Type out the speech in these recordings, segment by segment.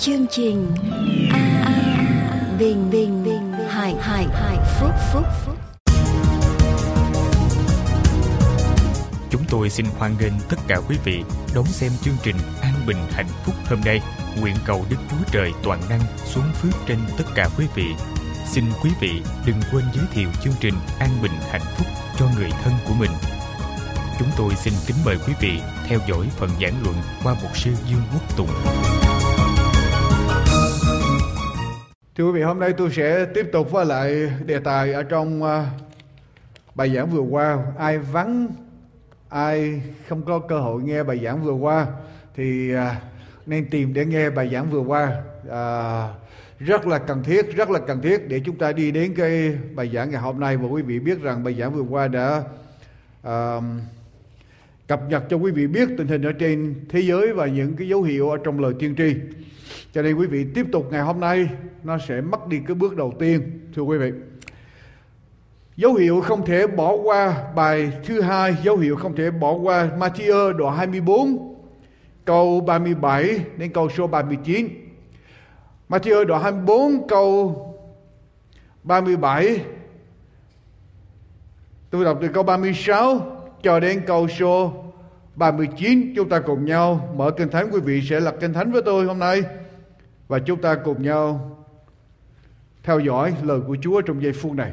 chương trình a a bình bình bình hải hải hải phúc phúc phúc Chúng tôi xin hoan nghênh tất cả quý vị đón xem chương trình An Bình Hạnh Phúc hôm nay. Nguyện cầu Đức Chúa Trời toàn năng xuống phước trên tất cả quý vị. Xin quý vị đừng quên giới thiệu chương trình An Bình Hạnh Phúc cho người thân của mình. Chúng tôi xin kính mời quý vị theo dõi phần giảng luận qua mục sư Dương Quốc Tùng. Thưa quý vị, hôm nay tôi sẽ tiếp tục với lại đề tài ở trong ờ, bài giảng vừa qua. Ai vắng, ai không có cơ hội nghe bài giảng vừa qua thì ờ, nên tìm để nghe bài giảng vừa qua. À, rất là cần thiết, rất là cần thiết để chúng ta đi đến cái bài giảng ngày hôm nay và quý vị biết rằng bài giảng vừa qua đã à, cập nhật cho quý vị biết tình hình ở trên thế giới và những cái dấu hiệu ở trong lời tiên tri. Cho nên quý vị tiếp tục ngày hôm nay nó sẽ mất đi cái bước đầu tiên thưa quý vị. Dấu hiệu không thể bỏ qua bài thứ hai, dấu hiệu không thể bỏ qua Matthew đoạn 24 câu 37 đến câu số 39. Matthew đoạn 24 câu 37 Tôi đọc từ câu 36 cho đến câu số 39 chúng ta cùng nhau mở kinh thánh quý vị sẽ lật kinh thánh với tôi hôm nay và chúng ta cùng nhau theo dõi lời của Chúa trong giây phút này.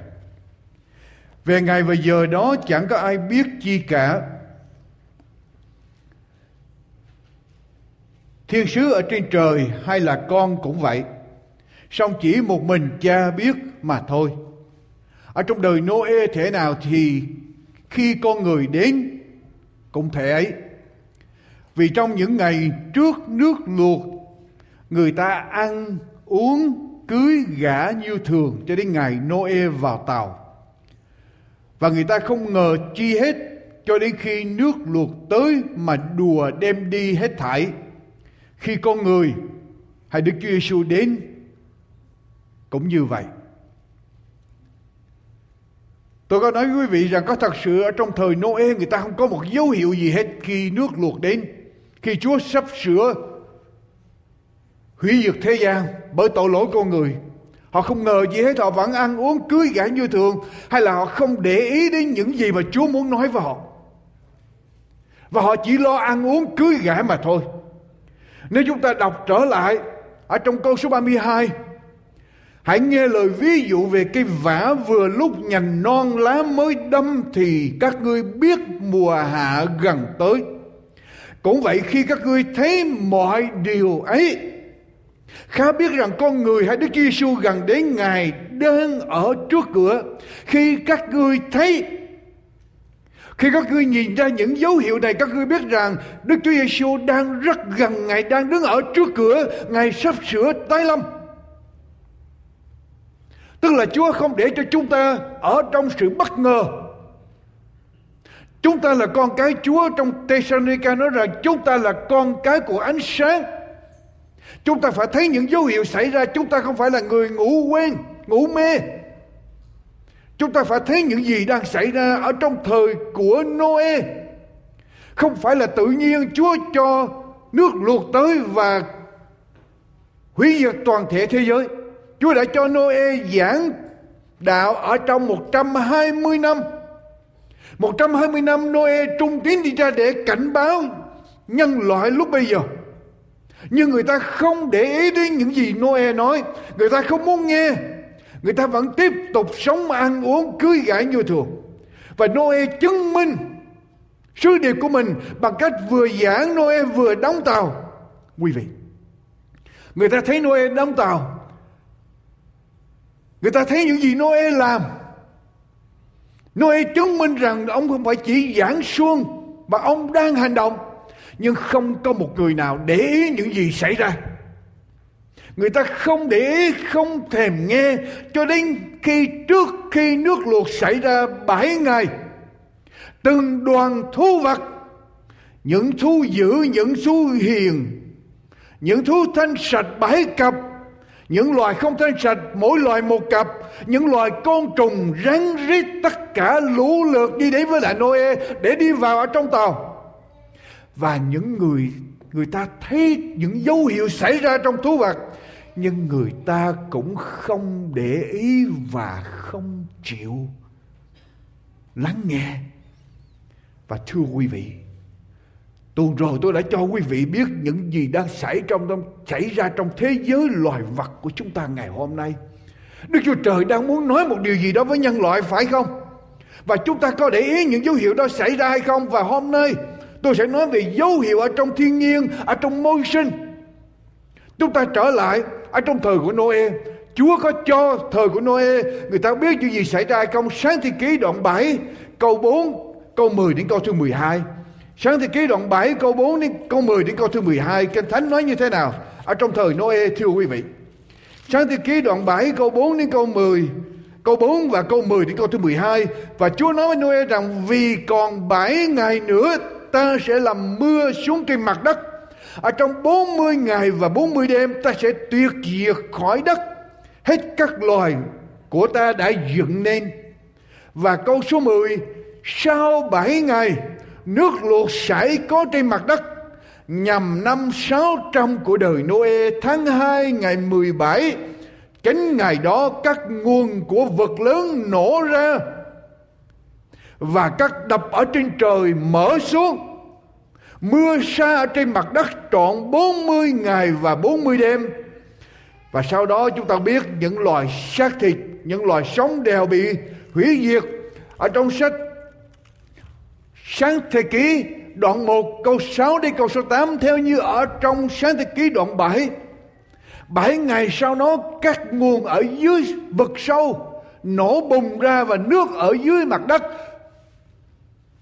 Về ngày và giờ đó chẳng có ai biết chi cả. Thiên sứ ở trên trời hay là con cũng vậy. Song chỉ một mình cha biết mà thôi. Ở trong đời Noe thế nào thì khi con người đến cũng thể ấy. Vì trong những ngày trước nước luộc, người ta ăn, uống, cưới gả như thường cho đến ngày Noe vào tàu. Và người ta không ngờ chi hết cho đến khi nước luộc tới mà đùa đem đi hết thảy. Khi con người hay Đức Chúa Giêsu đến cũng như vậy. Tôi có nói với quý vị rằng có thật sự ở trong thời Noe người ta không có một dấu hiệu gì hết khi nước luộc đến. Khi Chúa sắp sửa hủy diệt thế gian bởi tội lỗi con người. Họ không ngờ gì hết, họ vẫn ăn uống cưới gả như thường hay là họ không để ý đến những gì mà Chúa muốn nói với họ. Và họ chỉ lo ăn uống cưới gả mà thôi. Nếu chúng ta đọc trở lại ở trong câu số 32 Hãy nghe lời ví dụ về cây vả vừa lúc nhành non lá mới đâm thì các ngươi biết mùa hạ gần tới. Cũng vậy khi các ngươi thấy mọi điều ấy, khá biết rằng con người hay Đức Chúa Giêsu gần đến Ngài đang ở trước cửa. Khi các ngươi thấy khi các ngươi nhìn ra những dấu hiệu này các ngươi biết rằng Đức Chúa Giêsu đang rất gần Ngài đang đứng ở trước cửa, Ngài sắp sửa tái lâm. Tức là Chúa không để cho chúng ta ở trong sự bất ngờ. Chúng ta là con cái Chúa trong Thessalonica nói rằng chúng ta là con cái của ánh sáng. Chúng ta phải thấy những dấu hiệu xảy ra, chúng ta không phải là người ngủ quên, ngủ mê. Chúng ta phải thấy những gì đang xảy ra ở trong thời của Noe. Không phải là tự nhiên Chúa cho nước luộc tới và hủy diệt toàn thể thế giới. Chúa đã cho Noe giảng đạo ở trong 120 năm. 120 năm Noe trung tín đi ra để cảnh báo nhân loại lúc bây giờ. Nhưng người ta không để ý đến những gì Noe nói. Người ta không muốn nghe. Người ta vẫn tiếp tục sống ăn uống, cưới gãi như thường. Và Noe chứng minh sứ điệp của mình bằng cách vừa giảng Noe vừa đóng tàu. Quý vị. Người ta thấy Noe đóng tàu Người ta thấy những gì Noe làm. Noe chứng minh rằng ông không phải chỉ giảng suông mà ông đang hành động. Nhưng không có một người nào để ý những gì xảy ra. Người ta không để ý, không thèm nghe cho đến khi trước khi nước luộc xảy ra bảy ngày. Từng đoàn thú vật, những thú dữ, những thú hiền, những thú thanh sạch bảy cặp những loài không thanh sạch mỗi loài một cặp những loài côn trùng rắn rít tất cả lũ lượt đi đến với lại Noe để đi vào ở trong tàu và những người người ta thấy những dấu hiệu xảy ra trong thú vật, nhưng người ta cũng không để ý và không chịu lắng nghe. Và thưa quý vị, tuần rồi tôi đã cho quý vị biết những gì đang xảy trong xảy ra trong thế giới loài vật của chúng ta ngày hôm nay. Đức chúa trời đang muốn nói một điều gì đó với nhân loại, phải không? Và chúng ta có để ý những dấu hiệu đó xảy ra hay không? Và hôm nay tôi sẽ nói về dấu hiệu ở trong thiên nhiên, ở trong môi sinh chúng ta trở lại ở trong thời của Noe. Chúa có cho thời của Noe. Người ta biết chuyện gì xảy ra không? Sáng thế ký đoạn 7 câu 4 câu 10 đến câu thứ 12 sáng thế ký đoạn 7 câu 4 đến câu 10 đến câu thứ 12 Kinh Thánh nói như thế nào? Ở trong thời Noe, thưa quý vị. Sáng thế ký đoạn 7 câu 4 đến câu 10 câu 4 và câu 10 đến câu thứ 12 và Chúa nói với Noe rằng, vì còn 7 ngày nữa ta sẽ làm mưa xuống trên mặt đất. Ở trong 40 ngày và 40 đêm, ta sẽ tuyệt diệt khỏi đất. Hết các loài của ta đã dựng nên. Và câu số 10 sau 7 ngày, nước luộc chảy có trên mặt đất. Nhằm năm 600 của đời Noe, tháng 2 ngày 17 Chính ngày đó các nguồn của vật lớn nổ ra và các đập ở trên trời mở xuống Mưa sa ở trên mặt đất trọn 40 ngày và 40 đêm. Và sau đó chúng ta biết những loài xác thịt, những loài sống đều bị hủy diệt. Ở trong sách Sáng Thế Ký đoạn 1 câu 6 đến câu số 8 theo như ở trong Sáng Thế Ký đoạn 7. Bảy ngày sau đó các nguồn ở dưới vực sâu nổ bùng ra và nước ở dưới mặt đất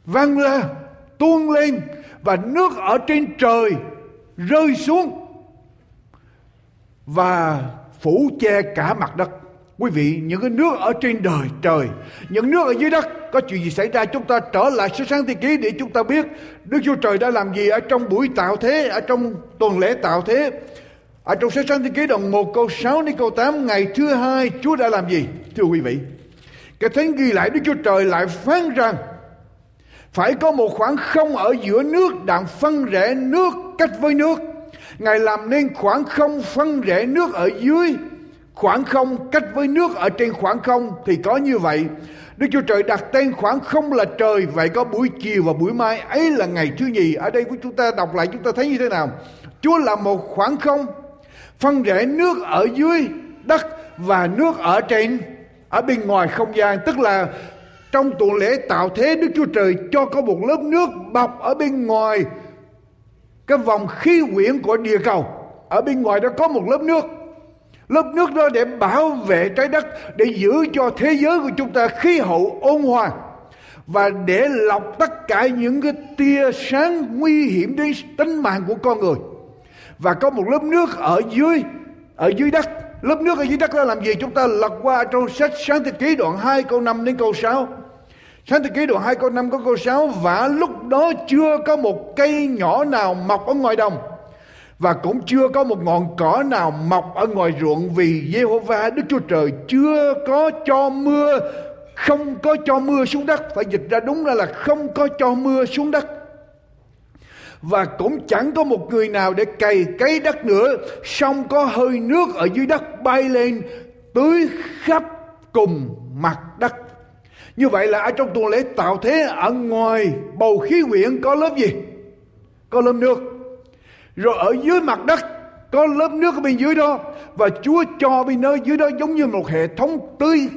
văng ra tuôn lên và nước ở trên trời rơi xuống và phủ che cả mặt đất quý vị những cái nước ở trên đời trời những nước ở dưới đất có chuyện gì xảy ra chúng ta trở lại số sáng thế ký để chúng ta biết đức chúa trời đã làm gì ở trong buổi tạo thế ở trong tuần lễ tạo thế ở trong sách sáng thế ký đoạn 1 câu 6 đến câu 8 ngày thứ hai Chúa đã làm gì? Thưa quý vị, cái thánh ghi lại Đức Chúa Trời lại phán rằng phải có một khoảng không ở giữa nước đang phân rẽ nước cách với nước. Ngài làm nên khoảng không phân rẽ nước ở dưới, khoảng không cách với nước ở trên khoảng không thì có như vậy. Đức Chúa Trời đặt tên khoảng không là trời, vậy có buổi chiều và buổi mai ấy là ngày thứ nhì. Ở đây của chúng ta đọc lại chúng ta thấy như thế nào? Chúa là một khoảng không phân rẽ nước ở dưới đất và nước ở trên ở bên ngoài không gian tức là trong tuần lễ tạo thế Đức Chúa Trời cho có một lớp nước bọc ở bên ngoài cái vòng khí quyển của địa cầu. Ở bên ngoài đó có một lớp nước. Lớp nước đó để bảo vệ trái đất, để giữ cho thế giới của chúng ta khí hậu ôn hòa và để lọc tất cả những cái tia sáng nguy hiểm đến tính mạng của con người. Và có một lớp nước ở dưới ở dưới đất lớp nước ở dưới đất đó làm gì chúng ta lật qua trong sách sáng thế ký đoạn 2 câu 5 đến câu 6 Sáng thế ký đoạn 2 câu 5 có câu 6 Và lúc đó chưa có một cây nhỏ nào mọc ở ngoài đồng. Và cũng chưa có một ngọn cỏ nào mọc ở ngoài ruộng Vì Jehovah Đức Chúa Trời chưa có cho mưa, Không có cho mưa xuống đất. Phải dịch ra đúng ra là không có cho mưa xuống đất. Và cũng chẳng có một người nào để cày cấy đất nữa. Xong có hơi nước ở dưới đất bay lên tưới khắp cùng mặt đất như vậy là ở trong tuần lễ tạo thế ở ngoài bầu khí quyển có lớp gì? Có lớp nước. Rồi ở dưới mặt đất có lớp nước ở bên dưới đó và Chúa cho bên nơi dưới đó giống như một hệ thống tưới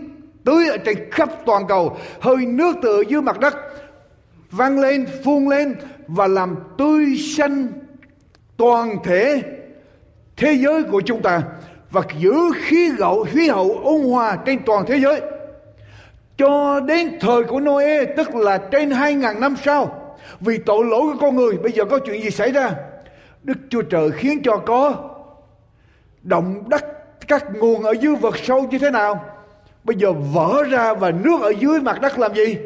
tưới ở trên khắp toàn cầu hơi nước từ dưới mặt đất văng lên, phun lên và làm tươi xanh toàn thể thế giới của chúng ta và giữ khí hậu khí hậu ôn hòa trên toàn thế giới cho đến thời của Noe, tức là trên 2.000 năm sau. Vì tội lỗi của con người, bây giờ có chuyện gì xảy ra? Đức Chúa Trời khiến cho có động đất các nguồn ở dưới vực sâu như thế nào? Bây giờ vỡ ra và nước ở dưới mặt đất làm gì?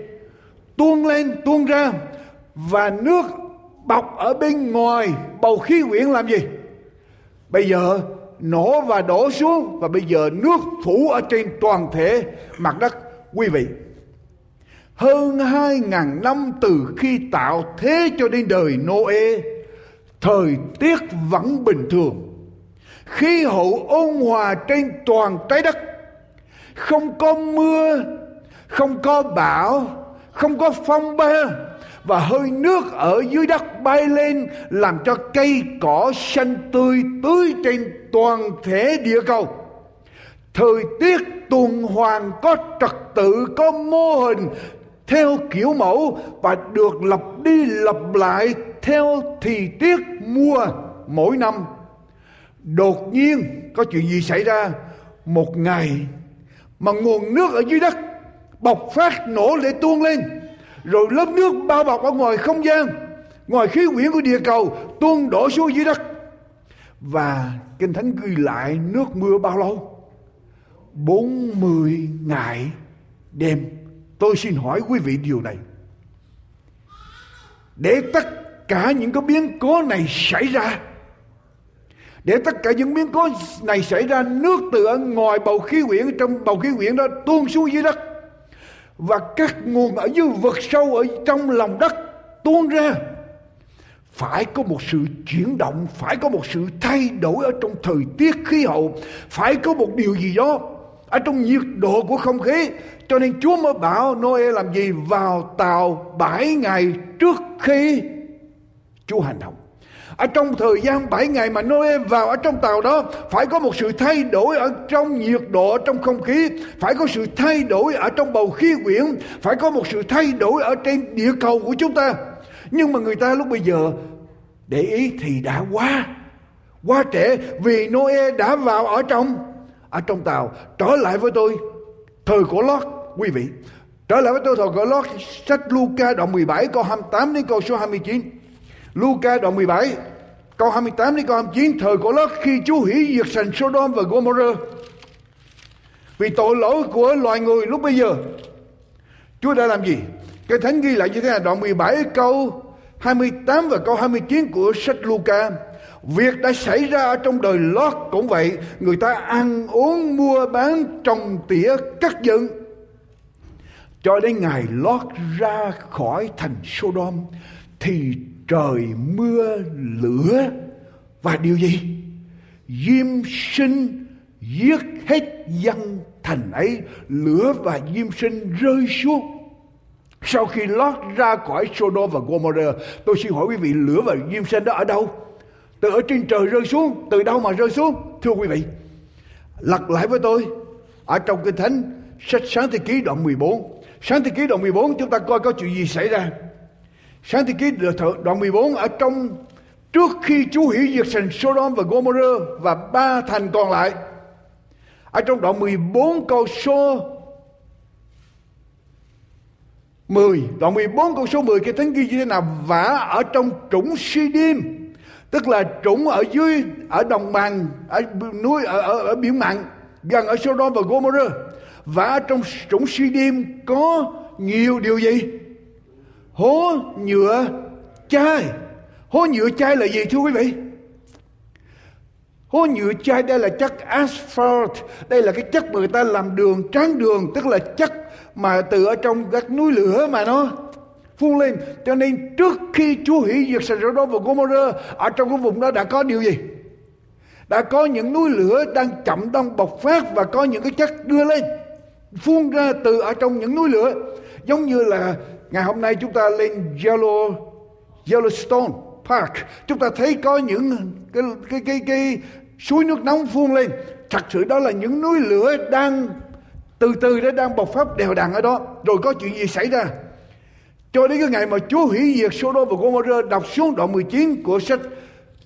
Tuôn lên, tuôn ra. Và nước bọc ở bên ngoài bầu khí quyển làm gì? Bây giờ nổ và đổ xuống. Và bây giờ nước phủ ở trên toàn thể mặt đất. Quý vị, hơn hai ngàn năm từ khi tạo thế cho đến đời Noe, thời tiết vẫn bình thường. Khí hậu ôn hòa trên toàn trái đất. Không có mưa không có bão không có phong ba và hơi nước ở dưới đất bay lên làm cho cây cỏ xanh tươi tưới trên toàn thể địa cầu. Thời tiết tuần hoàn có trật tự, có mô hình theo kiểu mẫu và được lập đi lập lại theo thì tiết mùa mỗi năm. Đột nhiên có chuyện gì xảy ra? Một ngày mà nguồn nước ở dưới đất bộc phát nổ để tuôn lên, rồi lớp nước bao bọc ở ngoài không gian, ngoài khí quyển của địa cầu tuôn đổ xuống dưới đất. Và kinh thánh ghi lại nước mưa bao lâu? 40 ngày đêm. Tôi xin hỏi quý vị điều này. Để tất cả những cái biến cố này xảy ra, để tất cả những biến cố này xảy ra, nước từ ở ngoài bầu khí quyển, trong bầu khí quyển đó tuôn xuống dưới đất, và các nguồn ở dưới vực sâu ở trong lòng đất tuôn ra, phải có một sự chuyển động, phải có một sự thay đổi ở trong thời tiết, khí hậu, phải có một điều gì đó ở trong nhiệt độ của không khí. Cho nên Chúa mới bảo Noe làm gì? Vào tàu bảy ngày trước khi Chúa hành động. Ở trong thời gian 7 ngày mà Noe vào ở trong tàu đó, phải có một sự thay đổi ở trong nhiệt độ trong không khí. Phải có sự thay đổi ở trong bầu khí quyển. Phải có một sự thay đổi ở trên địa cầu của chúng ta. Nhưng mà người ta lúc bây giờ để ý thì đã quá quá trễ vì Noe đã vào ở trong ở trong tàu. Trở lại với tôi thời của Lót, quý vị. Trở lại với tôi thời của Lót, sách Luca đoạn 17 câu 28 đến câu số 29 Luca đoạn 17 câu 28 đến câu 29 thời của Lót, khi Chúa hủy diệt thành Sodom và Gomorrah, vì tội lỗi của loài người lúc bây giờ, Chúa đã làm gì? Cái thánh ghi lại như thế này, đoạn 17 câu 28 và câu 29 của sách Luca. Việc đã xảy ra trong đời Lót cũng vậy, Người ta ăn uống mua bán trồng tỉa cắt dựng. Cho đến ngày Lót ra khỏi thành Sodom, Thì trời mưa lửa. Và điều gì? Diêm sinh giết hết dân thành ấy, lửa và diêm sinh rơi xuống. Sau khi lót ra khỏi Sodom và Gomorrah, tôi xin hỏi quý vị, lửa và diêm sinh đó ở đâu? Từ ở trên trời rơi xuống từ đâu mà rơi xuống? Thưa quý vị lật lại với tôi. Ở trong kinh thánh sách sáng thế ký đoạn 14 sáng thế ký đoạn 14 chúng ta coi có chuyện gì xảy ra. Sáng thế ký đoạn 14 ở trong trước khi Chúa hủy diệt thành Sodom và Gomorrah và ba thành còn lại. Ở trong đoạn 14 câu số 10, đoạn 14 câu số 10 cái thánh ghi như thế nào? vả ở trong trũng Sidim, tức là trũng ở dưới ở đồng bằng ở núi ở, ở, ở biển mặn gần ở Sodom và Gomorrah. Và ở trong trũng Sidim có nhiều điều gì? hố nhựa chai. Hố nhựa chai là gì thưa quý vị? Hố nhựa chai đây là chất asphalt. Đây là cái chất mà người ta làm đường tráng đường tức là chất mà từ ở trong các núi lửa mà nó phun lên cho nên trước khi Chúa hủy diệt Sodom và Gomorrah ở trong cái vùng đó đã có điều gì đã có những núi lửa đang chậm đang bộc phát và có những cái chất đưa lên phun ra từ ở trong những núi lửa giống như là Ngày hôm nay chúng ta lên Yellow, Yellowstone Park, chúng ta thấy có những cái, cái, cái, cái suối nước nóng phun lên. Thật sự đó là những núi lửa đang từ từ nó đang bộc phát đều đặn ở đó. Rồi có chuyện gì xảy ra? Cho đến cái ngày mà Chúa hủy diệt Sodom và Gomorrah đọc xuống đoạn 19 của sách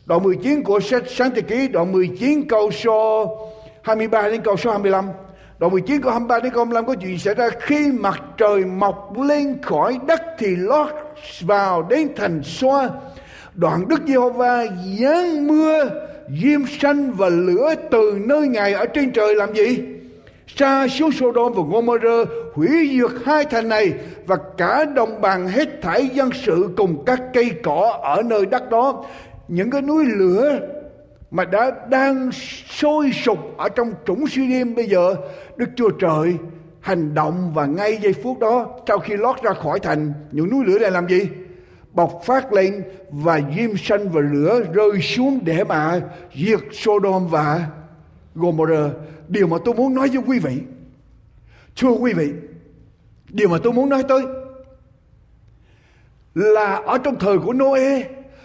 đoạn 19 của sách Sáng Thế Ký đoạn 19 câu số 23 đến câu số 25 Đoạn 19 câu 23 đến câu 25 có chuyện xảy ra khi mặt trời mọc lên khỏi đất thì lót vào đến thành xoa. Đoạn Đức Giê-hô-va giáng mưa, diêm xanh và lửa từ nơi Ngài ở trên trời làm gì? Xa xuống Sodom và Gomorrah, hủy diệt hai thành này, và cả đồng bằng hết thảy dân sự cùng các cây cỏ ở nơi đất đó. Những cái núi lửa mà đã đang sôi sục ở trong trũng suy đêm bây giờ, Đức Chúa Trời hành động và ngay giây phút đó, sau khi lót ra khỏi thành, những núi lửa này làm gì? bộc phát lên và diêm xanh và lửa rơi xuống để mà diệt Sodom và Gomorrah. Điều mà tôi muốn nói với quý vị. Thưa quý vị, điều mà tôi muốn nói tới là ở trong thời của Noe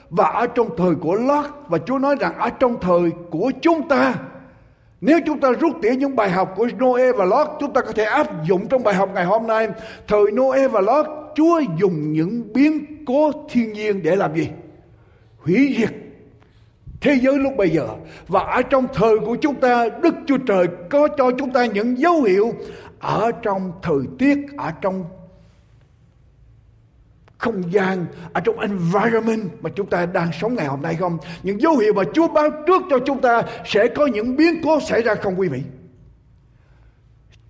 và ở trong thời của Lot và Chúa nói rằng ở trong thời của chúng ta nếu chúng ta rút tỉa những bài học của Noe và Lot chúng ta có thể áp dụng trong bài học ngày hôm nay thời Noe và Lot Chúa dùng những biến cố thiên nhiên để làm gì hủy diệt thế giới lúc bây giờ. Và ở trong thời của chúng ta, Đức Chúa Trời có cho chúng ta những dấu hiệu ở trong thời tiết, ở trong không gian, ở trong environment mà chúng ta đang sống ngày hôm nay không? Những dấu hiệu mà Chúa báo trước cho chúng ta sẽ có những biến cố xảy ra không quý vị?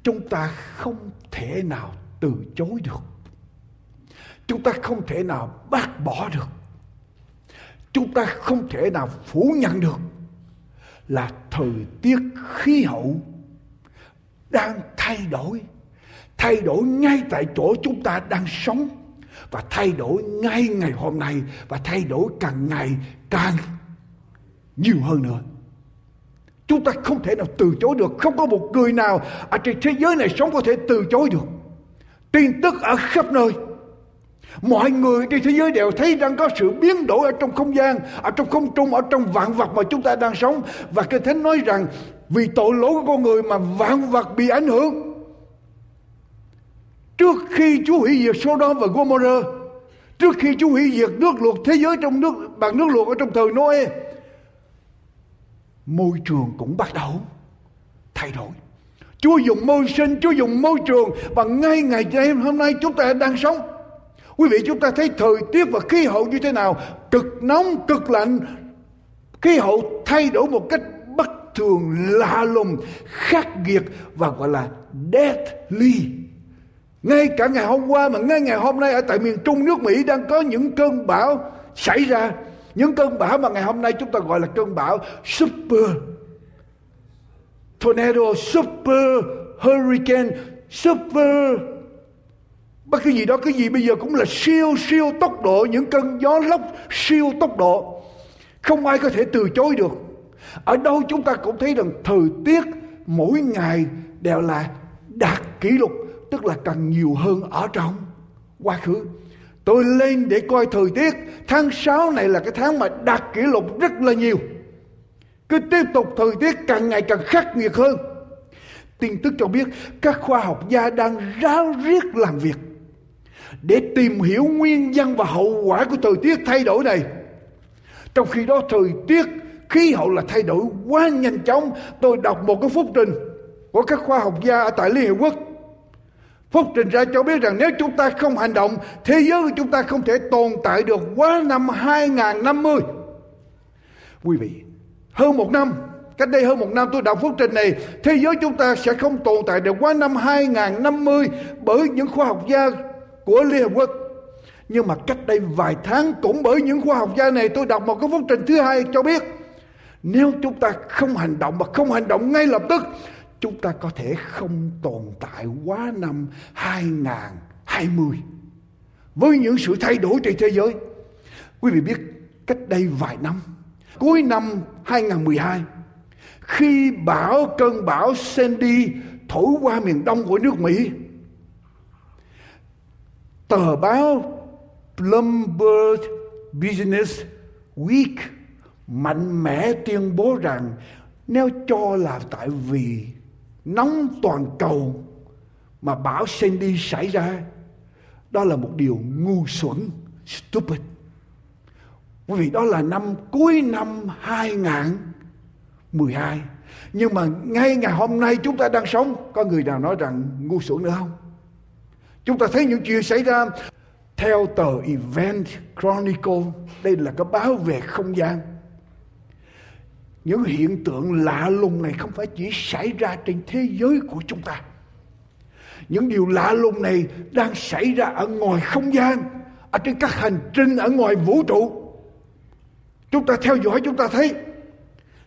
Chúng ta không thể nào từ chối được. Chúng ta không thể nào bác bỏ được chúng ta không thể nào phủ nhận được là thời tiết khí hậu đang thay đổi thay đổi ngay tại chỗ chúng ta đang sống và thay đổi ngay ngày hôm nay và thay đổi càng ngày càng nhiều hơn nữa. Chúng ta không thể nào từ chối được, không có một người nào ở trên thế giới này sống có thể từ chối được. Tin tức ở khắp nơi mọi người trên thế giới đều thấy đang có sự biến đổi ở trong không gian ở trong không trung ở trong vạn vật mà chúng ta đang sống và kinh thánh nói rằng vì tội lỗi của con người mà vạn vật bị ảnh hưởng Trước khi Chúa hủy diệt Sodom và Gomorrah, trước khi Chúa hủy diệt nước luộc thế giới trong nước bằng nước luộc ở trong thời Noe, môi trường cũng bắt đầu thay đổi. Chúa dùng môi sinh, Chúa dùng môi trường và ngay ngày hôm nay chúng ta đang sống. Quý vị chúng ta thấy thời tiết và khí hậu như thế nào, cực nóng, cực lạnh, khí hậu thay đổi một cách bất thường, lạ lùng, khắc nghiệt và gọi là deadly. Ngay cả ngày hôm qua mà ngay ngày hôm nay ở tại miền Trung nước Mỹ đang có những cơn bão xảy ra. Những cơn bão mà ngày hôm nay chúng ta gọi là cơn bão super tornado, super hurricane, super bất cứ gì đó cái gì bây giờ cũng là siêu siêu tốc độ những cơn gió lốc, siêu tốc độ. Không ai có thể từ chối được. Ở đâu chúng ta cũng thấy rằng thời tiết mỗi ngày đều là đạt kỷ lục, tức là càng nhiều hơn ở trong quá khứ. Tôi lên để coi thời tiết. Tháng 6 này là cái tháng mà đạt kỷ lục rất là nhiều. Cứ tiếp tục thời tiết càng ngày càng khắc nghiệt hơn. Tin tức cho biết các khoa học gia đang ráo riết làm việc để tìm hiểu nguyên nhân và hậu quả của thời tiết thay đổi này. Trong khi đó thời tiết khí hậu là thay đổi quá nhanh chóng. Tôi đọc một cái phúc trình của các khoa học gia ở tại liên hiệp quốc. Phúc trình ra cho biết rằng nếu chúng ta không hành động, thế giới của chúng ta không thể tồn tại được quá năm 2050. Quý vị, hơn một năm, cách đây hơn một năm tôi đọc phúc trình này, thế giới chúng ta sẽ không tồn tại được quá năm 2050 bởi những khoa học gia của Liên Hợp Quốc. Nhưng mà cách đây vài tháng cũng bởi những khoa học gia này tôi đọc một cái phúc trình thứ hai cho biết nếu chúng ta không hành động và không hành động ngay lập tức chúng ta có thể không tồn tại quá năm 2020 với những sự thay đổi trên thế giới. Quý vị biết cách đây vài năm, cuối năm 2012, khi bão cơn bão Sandy thổi qua miền đông của nước Mỹ, tờ báo Bloomberg Business Week mạnh mẽ tuyên bố rằng nếu cho là tại vì nóng toàn cầu mà bão Sandy xảy ra, đó là một điều ngu xuẩn, stupid. Quý vị, đó là năm cuối năm 2012 nhưng mà ngay ngày hôm nay chúng ta đang sống, có người nào nói rằng ngu xuẩn nữa không? Chúng ta thấy những chuyện xảy ra theo tờ Event Chronicle. Đây là cái báo về không gian. Những hiện tượng lạ lùng này không phải chỉ xảy ra trên thế giới của chúng ta. Những điều lạ lùng này đang xảy ra ở ngoài không gian, ở trên các hành trình, ở ngoài vũ trụ. Chúng ta theo dõi, chúng ta thấy.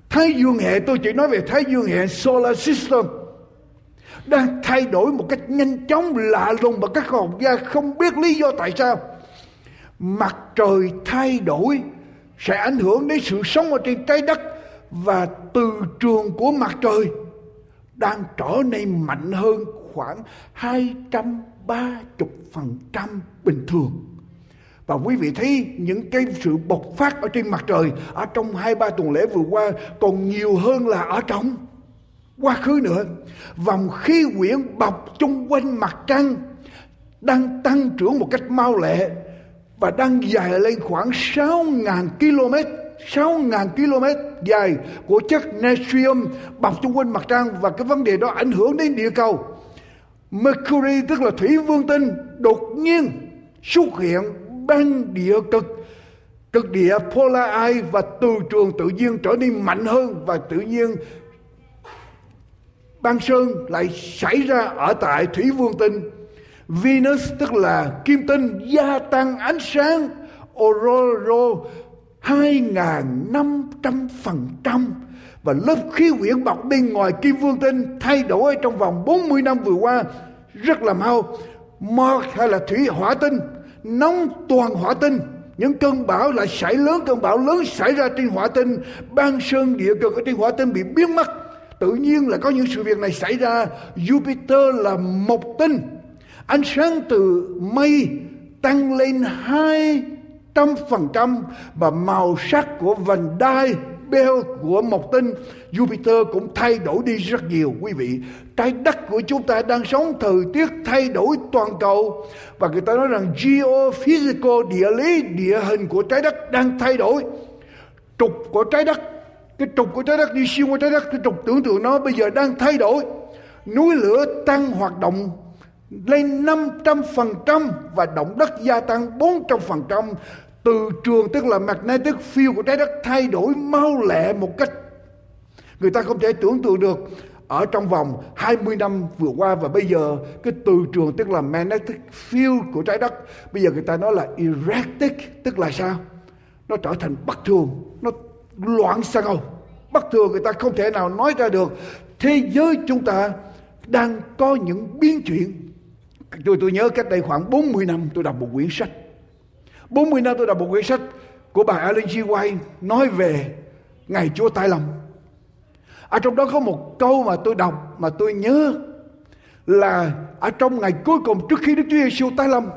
Thái dương hệ, tôi chỉ nói về thái dương hệ solar system, đang thay đổi một cách nhanh chóng, lạ lùng mà các khoa học gia không biết lý do tại sao mặt trời thay đổi sẽ ảnh hưởng đến sự sống ở trên trái đất và từ trường của mặt trời đang trở nên mạnh hơn khoảng 230% bình thường. Và quý vị thấy những cái sự bộc phát ở trên mặt trời ở trong hai ba tuần lễ vừa qua còn nhiều hơn là ở trong quá khứ nữa. Vòng khí quyển bọc chung quanh mặt trăng đang tăng trưởng một cách mau lẹ và đang dài lên khoảng 6.000 km 6.000 km dài của chất natrium bọc chung quanh mặt trăng và cái vấn đề đó ảnh hưởng đến địa cầu. Mercury, tức là thủy vương tinh, đột nhiên xuất hiện băng địa cực cực địa polar ice và từ trường tự nhiên trở nên mạnh hơn và tự nhiên băng sơn lại xảy ra ở tại thủy vương tinh. Venus, tức là kim tinh, gia tăng ánh sáng aurora 2.500% và lớp khí quyển bọc bên ngoài kim vương tinh thay đổi trong vòng 40 năm vừa qua. Rất là mau. Mars hay là thủy hỏa tinh, nóng toàn hỏa tinh. Những cơn bão lại xảy lớn, cơn bão lớn xảy ra trên hỏa tinh. Ban sơn, địa cực ở trên hỏa tinh bị biến mất tự nhiên là có những sự việc này xảy ra. Jupiter là một tinh ánh sáng từ mây tăng lên hai trăm phần trăm và màu sắc của vành đai beo của một tinh Jupiter cũng thay đổi đi rất nhiều, quý vị. Trái đất của chúng ta đang sống, thời tiết thay đổi toàn cầu. Và người ta nói rằng geophysical địa lý, địa hình của trái đất đang thay đổi. Trục của trái đất cái trục của trái đất đi xuyên qua trái đất, cái trục tưởng tượng nó bây giờ đang thay đổi. Núi lửa tăng hoạt động lên 500% và động đất gia tăng 400%. Từ trường, tức là magnetic field của trái đất, thay đổi mau lẹ một cách người ta không thể tưởng tượng được. Ở trong vòng 20 năm vừa qua và bây giờ, cái từ trường, tức là magnetic field của trái đất, bây giờ người ta nói là erratic, tức là sao? Nó trở thành bất thường, nó loạn sao bất thường người ta không thể nào nói ra được thế giới chúng ta đang có những biến chuyển tôi tôi nhớ cách đây khoảng 40 năm tôi đọc một quyển sách 40 năm tôi đọc một quyển sách của bà Ellen G. White nói về ngày Chúa Tai Lâm. Ở trong đó có một câu mà tôi đọc mà tôi nhớ là ở trong ngày cuối cùng trước khi Đức Chúa Giêsu tái lâm,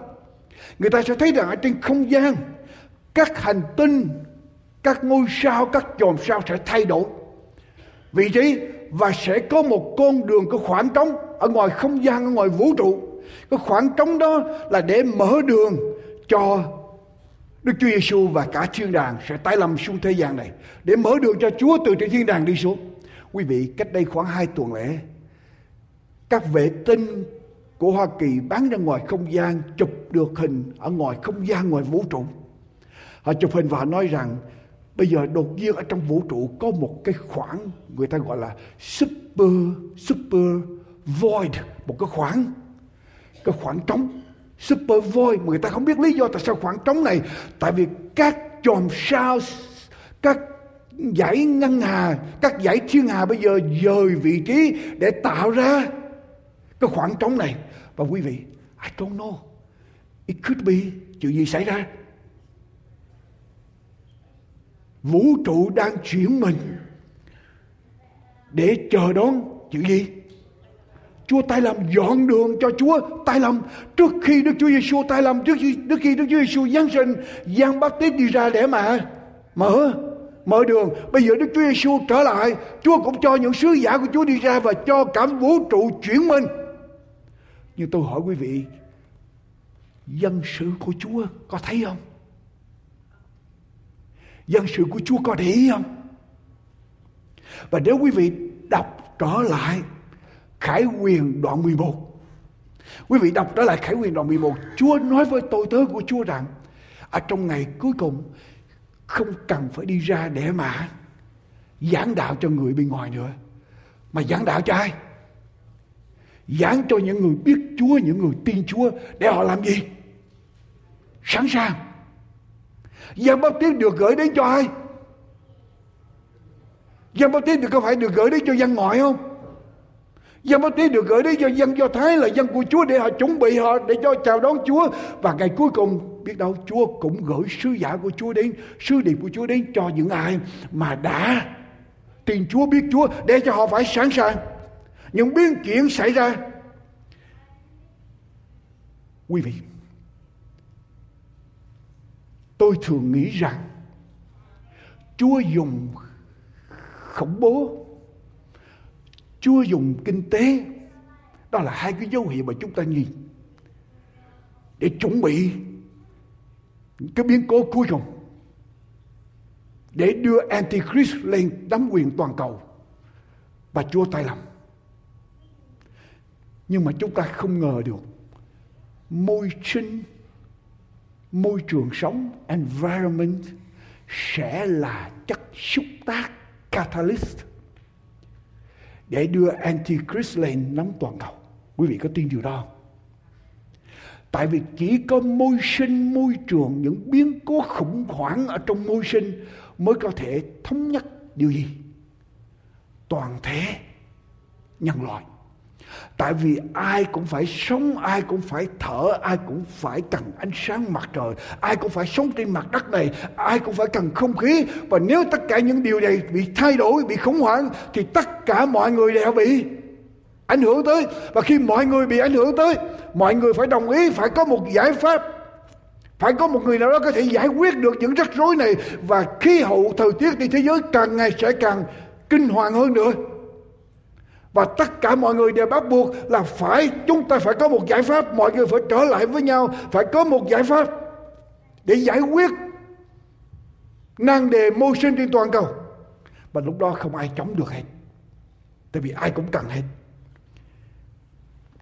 người ta sẽ thấy rằng ở trên không gian các hành tinh, các ngôi sao, các chòm sao sẽ thay đổi vị trí và sẽ có một con đường có khoảng trống ở ngoài không gian ở ngoài vũ trụ cái khoảng trống đó là để mở đường cho Đức Chúa Giêsu và cả thiên đàng sẽ tái lâm xuống thế gian này để mở đường cho Chúa từ trên thiên đàng đi xuống. Quý vị, cách đây khoảng hai tuần lễ, các vệ tinh của Hoa Kỳ bán ra ngoài không gian chụp được hình ở ngoài không gian ngoài vũ trụ. Họ chụp hình và họ nói rằng bây giờ đột nhiên ở trong vũ trụ có một cái khoảng người ta gọi là super super void, một cái khoảng cái khoảng trống. Super void mà người ta không biết lý do tại sao khoảng trống này. Tại vì các chòm sao các dãy ngân hà các dãy thiên hà bây giờ dời vị trí để tạo ra cái khoảng trống này. Và quý vị I don't know. It could be chuyện gì xảy ra? Vũ trụ đang chuyển mình. Để chờ đón chuyện gì? Chúa tay làm dọn đường cho Chúa tay làm trước khi Đức Chúa Giêsu tay làm trước khi trước khi Đức Chúa Giêsu giáng sinh, Giăng Báp Tít đi ra để mà mở mở đường. Bây giờ Đức Chúa Giêsu trở lại, Chúa cũng cho những sứ giả của Chúa đi ra và cho cả vũ trụ chuyển mình. Nhưng tôi hỏi quý vị, dân sự của Chúa có thấy không? Dân sự của Chúa có để ý không và nếu quý vị đọc trở lại Khải quyền đoạn 11. Quý vị đọc trở lại Khải quyền đoạn 11. Chúa nói với tôi tớ của Chúa rằng ở trong ngày cuối cùng không cần phải đi ra để mà giảng đạo cho người bên ngoài nữa. Mà giảng đạo cho ai? Giảng cho những người biết Chúa, những người tin Chúa để họ làm gì? Sẵn sàng. Giăng Báp Tít được gửi đến cho ai? Giăng Báp Tít được có phải được gửi đến cho dân ngoại không? Dân Báp Tít được gửi đến cho dân Do Thái là dân của Chúa để họ chuẩn bị họ để cho chào đón Chúa và ngày cuối cùng biết đâu Chúa cũng gửi sứ giả của Chúa đến, sứ điệp của Chúa đến cho những ai mà đã tin Chúa biết Chúa để cho họ phải sẵn sàng. Những biến chuyển xảy ra. Quý vị, tôi thường nghĩ rằng Chúa dùng khủng bố, Chúa dùng kinh tế, đó là hai cái dấu hiệu mà chúng ta nhìn để chuẩn bị cái biến cố cuối cùng để đưa Antichrist lên nắm quyền toàn cầu và Chúa tay lòng. Nhưng mà chúng ta không ngờ được môi sinh, môi trường sống, environment sẽ là chất xúc tác catalyst để đưa Antichrist lên nắm toàn cầu. Quý vị có tin điều đó không? Tại vì chỉ có môi sinh, môi trường, những biến cố khủng hoảng ở trong môi sinh mới có thể thống nhất điều gì? Toàn thể nhân loại. Tại vì ai cũng phải sống, ai cũng phải thở, ai cũng phải cần ánh sáng mặt trời, ai cũng phải sống trên mặt đất này, ai cũng phải cần không khí. Và nếu tất cả những điều này bị thay đổi, bị khủng hoảng, thì tất cả mọi người đều bị ảnh hưởng tới. Và khi mọi người bị ảnh hưởng tới, mọi người phải đồng ý, phải có một giải pháp. Phải có một người nào đó có thể giải quyết được những rắc rối này và khí hậu thời tiết trên thế giới càng ngày sẽ càng kinh hoàng hơn nữa và tất cả mọi người đều bắt buộc là phải, chúng ta phải có một giải pháp. Mọi người phải trở lại với nhau, phải có một giải pháp để giải quyết nan đề môi sinh trên toàn cầu. Và lúc đó không ai chống được hết. Tại vì ai cũng cần hết.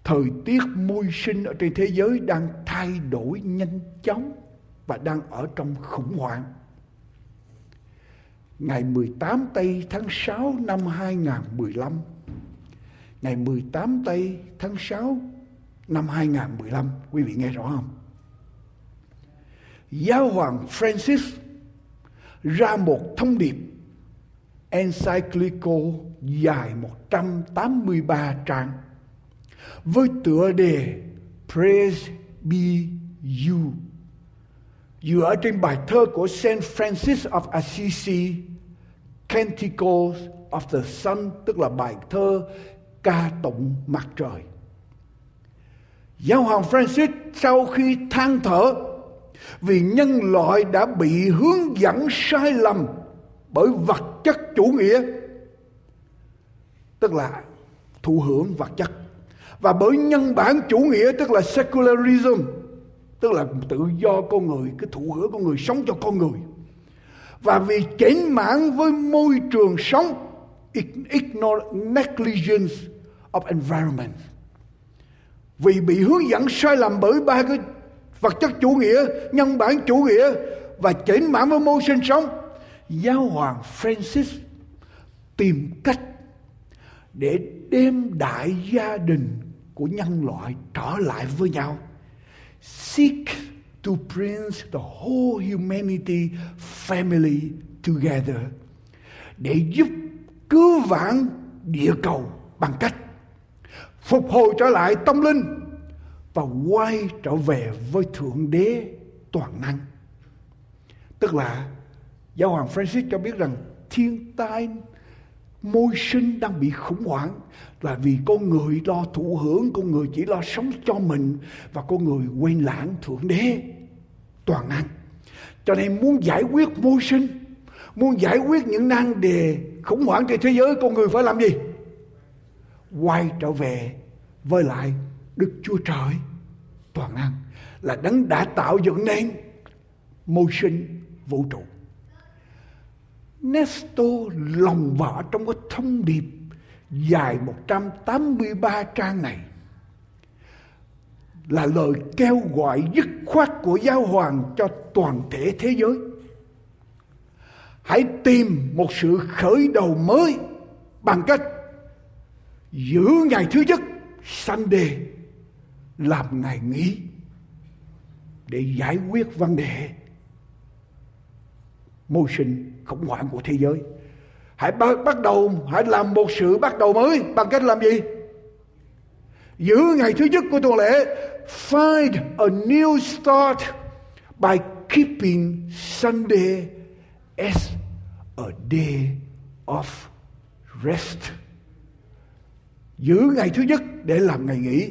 Thời tiết môi sinh ở trên thế giới đang thay đổi nhanh chóng và đang ở trong khủng hoảng. Ngày 18 tây tháng 6 năm 2015 ngày 18 tây tháng 6 năm 2015. Quý vị nghe rõ không? Giáo hoàng Francis ra một thông điệp encyclical dài 183 trang với tựa đề Praise be you dựa trên bài thơ của Saint Francis of Assisi, Canticles of the Sun, tức là bài thơ ca tụng mặt trời. Giáo hoàng Francis sau khi than thở vì nhân loại đã bị hướng dẫn sai lầm bởi vật chất chủ nghĩa, tức là thụ hưởng vật chất, và bởi nhân bản chủ nghĩa, tức là secularism, tức là tự do con người, cái thụ hưởng con người, sống cho con người và vì chảnh mãn với môi trường sống ignore negligence of environment. Vì bị hướng dẫn sai lầm bởi ba cái vật chất chủ nghĩa, nhân bản chủ nghĩa và chỉnh mãn với môi sinh sống, giáo hoàng Francis tìm cách để đem đại gia đình của nhân loại trở lại với nhau. Seek to bring the whole humanity family together để giúp cứu vãn địa cầu bằng cách phục hồi trở lại tâm linh và quay trở về với thượng đế toàn năng. Tức là, giáo hoàng Francis cho biết rằng thiên tai môi sinh đang bị khủng hoảng là vì con người lo thụ hưởng, con người chỉ lo sống cho mình và con người quên lãng thượng đế toàn năng. Cho nên muốn giải quyết môi sinh, muốn giải quyết những nan đề khủng hoảng trên thế giới, con người phải làm gì? Quay trở về với lại Đức Chúa Trời toàn năng, là đấng đã tạo dựng nên môi sinh vũ trụ. Nesto lòng vỏ trong cái thông điệp dài 183 trang này, là lời kêu gọi dứt khoát của giáo hoàng cho toàn thể thế giới. Hãy tìm một sự khởi đầu mới bằng cách giữ ngày thứ nhất Sunday làm ngày nghỉ để giải quyết vấn đề môi sinh khủng hoảng của thế giới. Hãy bắt, bắt đầu, hãy làm một sự bắt đầu mới bằng cách làm gì? Giữ ngày thứ nhất của tuần lễ, find a new start by keeping Sunday as a day of rest. Giữ ngày thứ nhất để làm ngày nghỉ.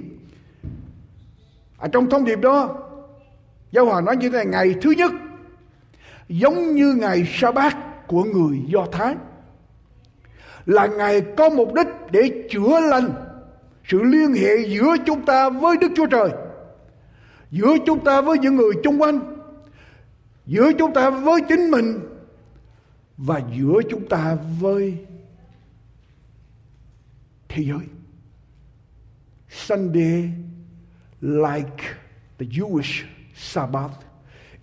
Ở trong thông điệp đó, Giáo Hoàng nói như thế này, ngày thứ nhất giống như ngày sa bát của người Do Thái là ngày có mục đích để chữa lành sự liên hệ giữa chúng ta với Đức Chúa Trời giữa chúng ta với những người chung quanh giữa chúng ta với chính mình và giữa chúng ta với thế Sunday like the Jewish Sabbath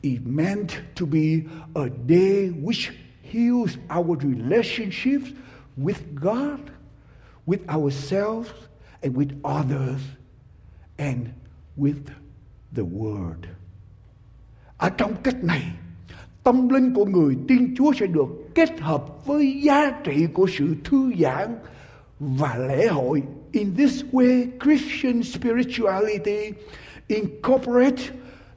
is meant to be a day which heals our relationships with God, with ourselves, and with others, and with the Word. Ở trong cách này, tâm linh của người tin Chúa sẽ được kết hợp với giá trị của sự thư giãn và lễ hội. In this way, Christian spirituality incorporates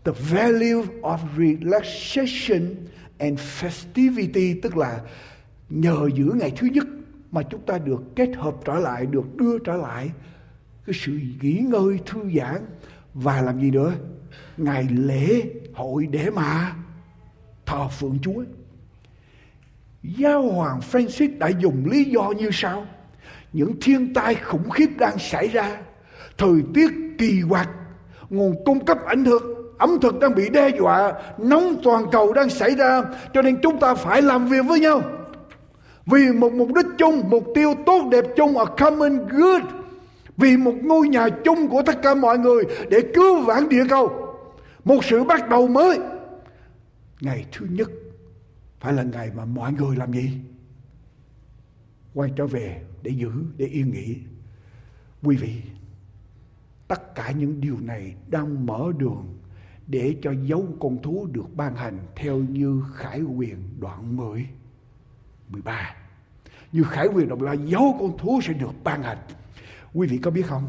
the value of relaxation and festivity, tức là nhờ giữ ngày thứ nhất mà chúng ta được kết hợp trở lại, được đưa trở lại cái sự nghỉ ngơi thư giãn và làm gì nữa? Ngày lễ hội để mà thờ phượng Chúa. Giáo hoàng Francis đã dùng lý do như sau. Những thiên tai khủng khiếp đang xảy ra, thời tiết kỳ quặc, nguồn cung cấp ảnh hưởng ẩm thực đang bị đe dọa, nóng toàn cầu đang xảy ra, cho nên chúng ta phải làm việc với nhau. Vì một mục đích chung, mục tiêu tốt đẹp chung, a common good. Vì một ngôi nhà chung của tất cả mọi người để cứu vãn địa cầu. Một sự bắt đầu mới. Ngày thứ nhất phải là ngày mà mọi người làm gì? Quay trở về để giữ, để yên nghỉ. Quý vị, tất cả những điều này đang mở đường để cho dấu con thú được ban hành theo như khải quyền đoạn 10 13 như khải quyền đoạn 13 dấu con thú sẽ được ban hành quý vị có biết không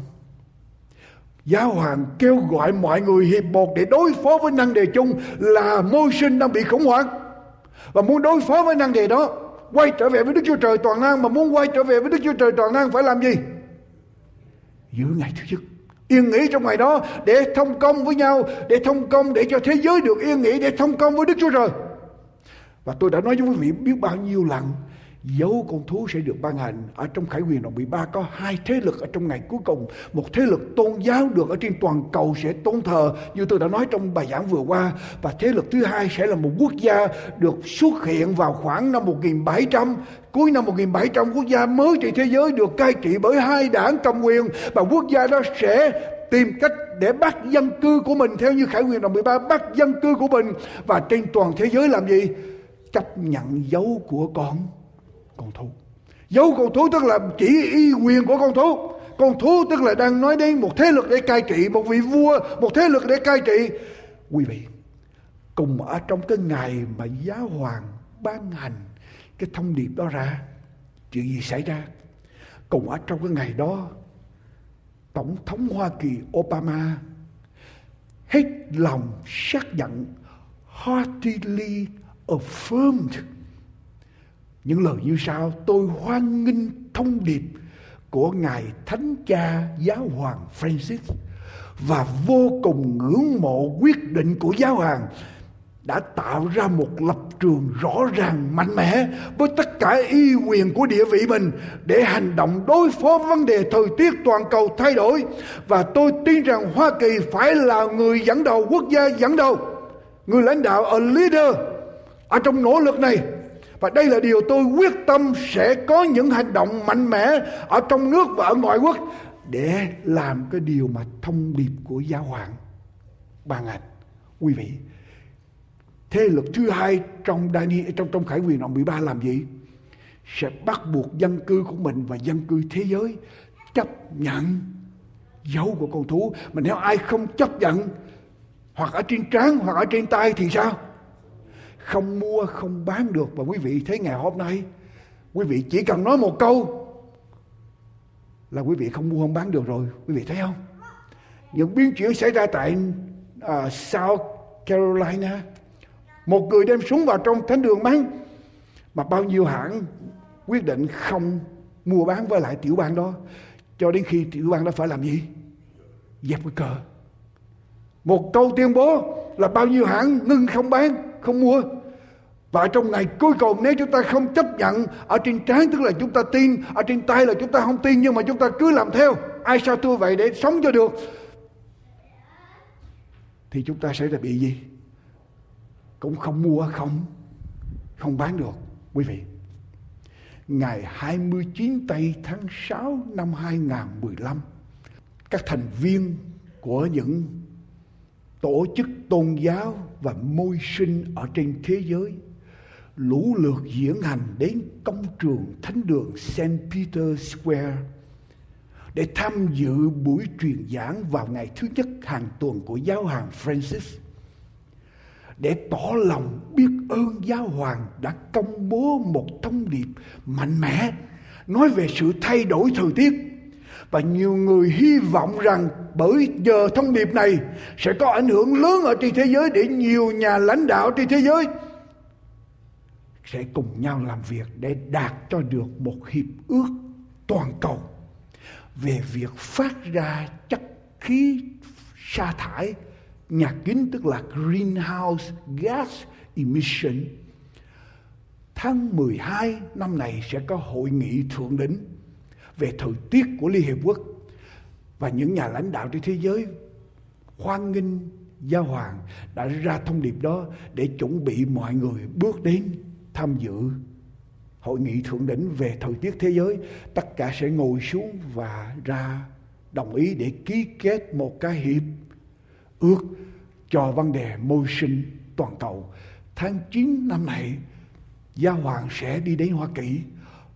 Giáo hoàng kêu gọi mọi người hiệp một để đối phó với năng đề chung là môi sinh đang bị khủng hoảng. Và muốn đối phó với năng đề đó, quay trở về với Đức Chúa Trời toàn năng, mà muốn quay trở về với Đức Chúa Trời toàn năng phải làm gì? Giữ ngày thứ nhất yên nghỉ trong ngày đó để thông công với nhau, để thông công để cho thế giới được yên nghỉ, để thông công với Đức Chúa Trời và tôi đã nói với quý vị biết bao nhiêu lần dấu con thú sẽ được ban hành. Ở trong khải quyền đoạn 13 có hai thế lực ở trong ngày cuối cùng. Một thế lực tôn giáo được ở trên toàn cầu sẽ tôn thờ, như tôi đã nói trong bài giảng vừa qua. Và thế lực thứ hai sẽ là một quốc gia được xuất hiện vào khoảng năm 1700 cuối năm 1700 quốc gia mới trên thế giới được cai trị bởi hai đảng cầm quyền. Và quốc gia đó sẽ tìm cách để bắt dân cư của mình, theo như khải quyền đoạn 13 bắt dân cư của mình. Và trên toàn thế giới làm gì? Chấp nhận dấu của con con thú. Dấu con thú tức là chỉ y quyền của con thú. Con thú tức là đang nói đến một thế lực để cai trị, một vị vua, một thế lực để cai trị. Quý vị, cùng ở trong cái ngày mà giáo hoàng ban hành cái thông điệp đó ra, chuyện gì xảy ra? Cùng ở trong cái ngày đó, tổng thống hoa kỳ obama hết lòng xác nhận heartily affirmed những lời như sau, tôi hoan nghênh thông điệp của ngài thánh cha giáo hoàng francis và vô cùng ngưỡng mộ quyết định của giáo hoàng đã tạo ra một lập trường rõ ràng, mạnh mẽ với tất cả y quyền của địa vị mình để hành động đối phó vấn đề thời tiết, toàn cầu thay đổi. Và tôi tin rằng Hoa Kỳ phải là người dẫn đầu, quốc gia dẫn đầu. Người lãnh đạo, a leader ở trong nỗ lực này và đây là điều tôi quyết tâm sẽ có những hành động mạnh mẽ ở trong nước và ở ngoại quốc để làm cái điều mà thông điệp của giáo hoàng ban hành. Quý vị, thế lực thứ hai trong Daniel trong trong Khải quyền đoạn 13 làm gì? Sẽ bắt buộc dân cư của mình và dân cư thế giới chấp nhận dấu của con thú. Mà nếu ai không chấp nhận hoặc ở trên trán hoặc ở trên tay thì sao? Không mua không bán được. Và quý vị thấy ngày hôm nay quý vị chỉ cần nói một câu là quý vị không mua không bán được rồi. Quý vị thấy không? Những biến chuyển xảy ra tại uh, South Carolina. Một người đem súng vào trong thánh đường bắn mà bao nhiêu hãng quyết định không mua bán với lại tiểu bang đó. Cho đến khi tiểu bang đó phải làm gì? Dẹp cái cờ. Một câu tuyên bố là bao nhiêu hãng ngưng không bán? Không mua. Và trong ngày cuối cùng, nếu chúng ta không chấp nhận ở trên trán, tức là chúng ta tin, ở trên tay là chúng ta không tin, nhưng mà chúng ta cứ làm theo, ai sao tôi vậy để sống cho được, thì chúng ta sẽ là bị gì? Cũng không mua, không không bán được, quý vị. Ngày 29 tây tháng 6 năm 2015 các thành viên của những tổ chức tôn giáo và môi sinh ở trên thế giới lũ lượt diễn hành đến công trường thánh đường St. Peter Square để tham dự buổi truyền giảng vào ngày thứ nhất hàng tuần của giáo hoàng Francis để tỏ lòng biết ơn giáo hoàng đã công bố một thông điệp mạnh mẽ nói về sự thay đổi thời tiết và nhiều người hy vọng rằng bởi giờ thông điệp này sẽ có ảnh hưởng lớn ở trên thế giới để nhiều nhà lãnh đạo trên thế giới sẽ cùng nhau làm việc để đạt cho được một hiệp ước toàn cầu về việc phát ra chất khí sa thải, nhà kính tức là greenhouse gas emission. Tháng 12 năm này sẽ có hội nghị thượng đỉnh về thời tiết của Liên Hiệp Quốc và những nhà lãnh đạo trên thế giới, hoan nghênh gia Hoàng đã ra thông điệp đó để chuẩn bị mọi người bước đến tham dự hội nghị thượng đỉnh về thời tiết thế giới. Tất cả sẽ ngồi xuống và ra đồng ý để ký kết một cái hiệp ước cho vấn đề môi sinh toàn cầu. Tháng 9 năm này Gia Hoàng sẽ đi đến Hoa Kỳ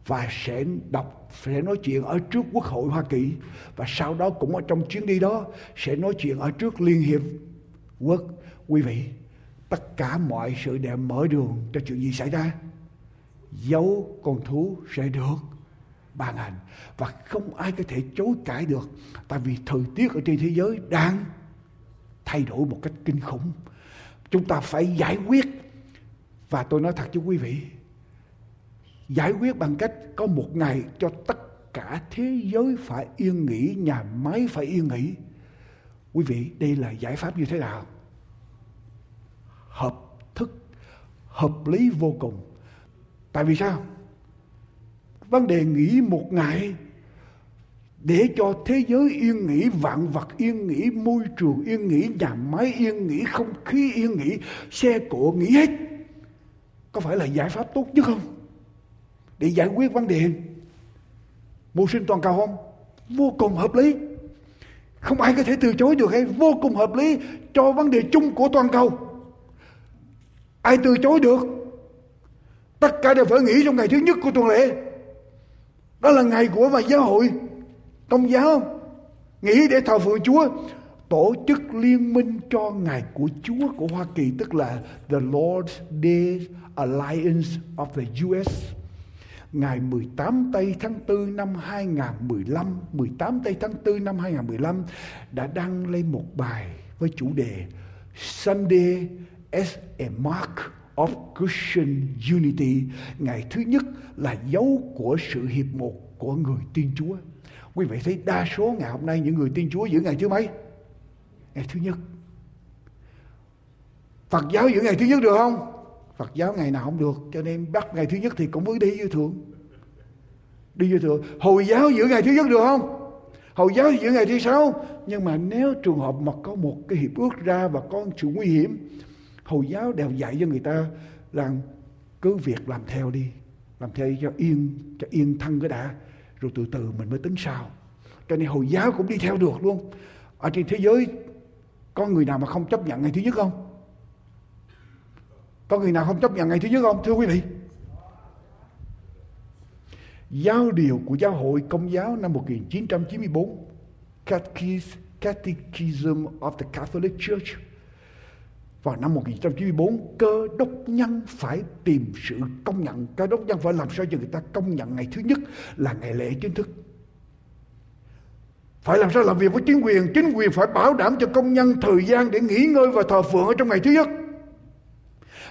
và sẽ đọc, sẽ nói chuyện ở trước Quốc hội Hoa Kỳ. Và sau đó cũng ở trong chuyến đi đó, sẽ nói chuyện ở trước Liên Hiệp Quốc. Quý vị, tất cả mọi sự đều mở đường cho chuyện gì xảy ra? Dấu con thú sẽ được ban hành. Và không ai có thể chối cãi được, tại vì thời tiết ở trên thế giới đang thay đổi một cách kinh khủng. Chúng ta phải giải quyết. Và tôi nói thật với quý vị giải quyết bằng cách có một ngày cho tất cả thế giới phải yên nghỉ, nhà máy phải yên nghỉ. Quý vị, đây là giải pháp như thế nào? Hợp thức, hợp lý vô cùng. Tại vì sao? Vấn đề nghỉ một ngày để cho thế giới yên nghỉ, vạn vật yên nghỉ, môi trường yên nghỉ, nhà máy yên nghỉ, không khí yên nghỉ, xe cộ nghỉ hết. Có phải là giải pháp tốt nhất không? Để giải quyết vấn đề mưu sinh toàn cầu không vô cùng hợp lý. Không ai có thể từ chối được hay vô cùng hợp lý cho vấn đề chung của toàn cầu. Ai từ chối được, tất cả đều phải nghỉ trong ngày thứ nhất của tuần lễ. Đó là ngày của mà giáo hội công giáo. Nghĩ để thờ phượng Chúa, tổ chức liên minh cho ngày của Chúa của Hoa Kỳ, tức là The Lord's Day Alliance of the US ngày 18 tây tháng 4 năm 2015 18 tây tháng 4 năm 2015 đã đăng lên một bài với chủ đề Sunday as a mark of Christian unity ngày thứ nhất là dấu của sự hiệp một của người tin Chúa Quý vị thấy đa số ngày hôm nay những người tin Chúa giữ ngày thứ mấy? Ngày thứ nhất. Phật giáo giữ ngày thứ nhất được không? Phật giáo ngày nào không được. Cho nên bắt ngày thứ nhất thì cũng mới đi vô thượng Đi vô thượng Hồi giáo giữ ngày thứ nhất được không? Hồi giáo giữ ngày thứ sáu. Nhưng mà nếu trường hợp mà có một cái hiệp ước ra và có sự nguy hiểm. Hồi giáo đều dạy cho người ta là cứ việc làm theo đi. Làm theo cho yên, cho yên thân cái đã rồi từ từ mình mới tính sao cho nên hồi giáo cũng đi theo được luôn ở trên thế giới có người nào mà không chấp nhận ngày thứ nhất không có người nào không chấp nhận ngày thứ nhất không, thưa quý vị? Giáo điều của Giáo hội Công giáo năm 1994 Catechism of the Catholic Church. Vào năm 1994 cơ đốc nhân phải tìm sự công nhận. Cơ đốc nhân phải làm sao cho người ta công nhận ngày thứ nhất là ngày lễ chính thức? Phải làm sao làm việc với chính quyền? Chính quyền phải bảo đảm cho công nhân thời gian để nghỉ ngơi và thờ phượng ở trong ngày thứ nhất.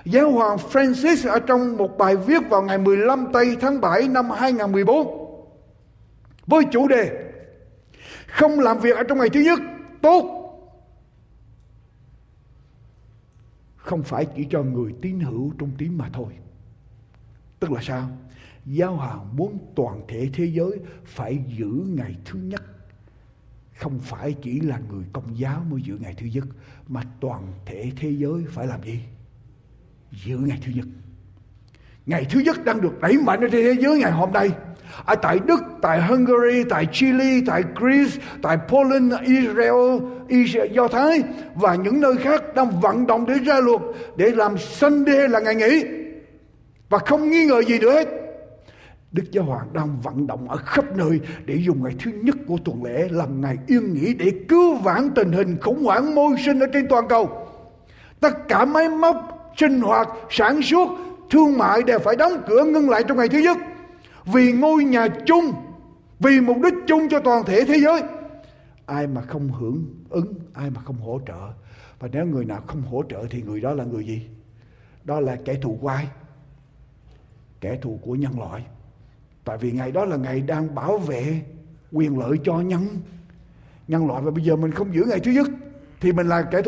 Giáo hoàng Francis ở trong một bài viết vào ngày 15 tây tháng 7 năm 2014 với chủ đề không làm việc ở trong ngày thứ nhất, tốt. Không phải chỉ cho người tín hữu trong tín mà thôi. Tức là sao? Giáo hoàng muốn toàn thể thế giới phải giữ ngày thứ nhất. Không phải chỉ là người công giáo mới giữ ngày thứ nhất, mà toàn thể thế giới phải làm gì? Giữ ngày thứ nhất ngày thứ nhất đang được đẩy mạnh ở trên thế giới ngày hôm nay ở tại Đức, tại Hungary, tại Chile, tại Greece, tại Poland, Israel, Israel, Do Thái và những nơi khác đang vận động để ra luật để làm Sunday là ngày nghỉ và không nghi ngờ gì nữa hết. Đức Giáo Hoàng đang vận động ở khắp nơi để dùng ngày thứ nhất của tuần lễ làm ngày yên nghỉ để cứu vãn tình hình khủng hoảng môi sinh ở trên toàn cầu. Tất cả máy móc, sinh hoạt, sản xuất, thương mại đều phải đóng cửa ngưng lại trong ngày thứ nhất. Vì ngôi nhà chung vì mục đích chung cho toàn thể thế giới ai mà không hưởng ứng ai mà không hỗ trợ. Và nếu người nào không hỗ trợ thì người đó là người gì? Đó là kẻ thù quay kẻ thù của nhân loại. Tại vì ngày đó là ngày đang bảo vệ quyền lợi cho nhân. Nhân loại và bây giờ mình không giữ ngày thứ nhất thì mình là kẻ thù